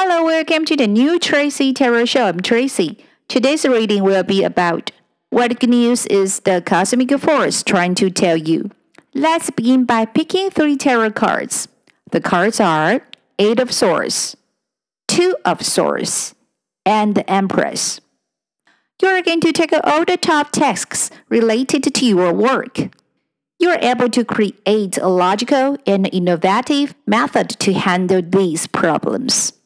Hello, welcome to the new Tracy Tarot Show. I'm Tracy. Today's reading will be about what news is the cosmic force trying to tell you. Let's begin by picking three tarot cards. The cards are Eight of Swords, Two of Swords, and the Empress. You're going to take all the top tasks related to your work. You're able to create a logical and innovative method to handle these problems.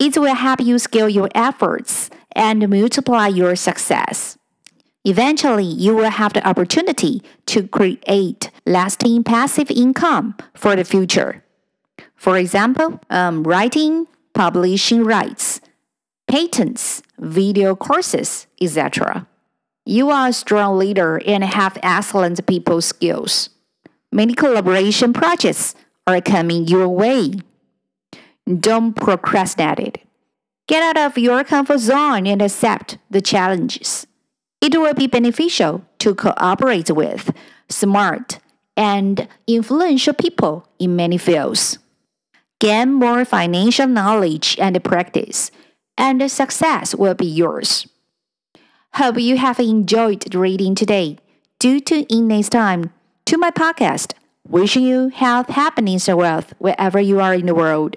It will help you scale your efforts and multiply your success. Eventually, you will have the opportunity to create lasting passive income for the future. For example, um, writing, publishing rights, patents, video courses, etc. You are a strong leader and have excellent people skills. Many collaboration projects are coming your way. Don't procrastinate it. Get out of your comfort zone and accept the challenges. It will be beneficial to cooperate with smart and influential people in many fields. Gain more financial knowledge and practice, and success will be yours. Hope you have enjoyed reading today. Do tune in next time to my podcast. Wishing you health, happiness, and wealth wherever you are in the world.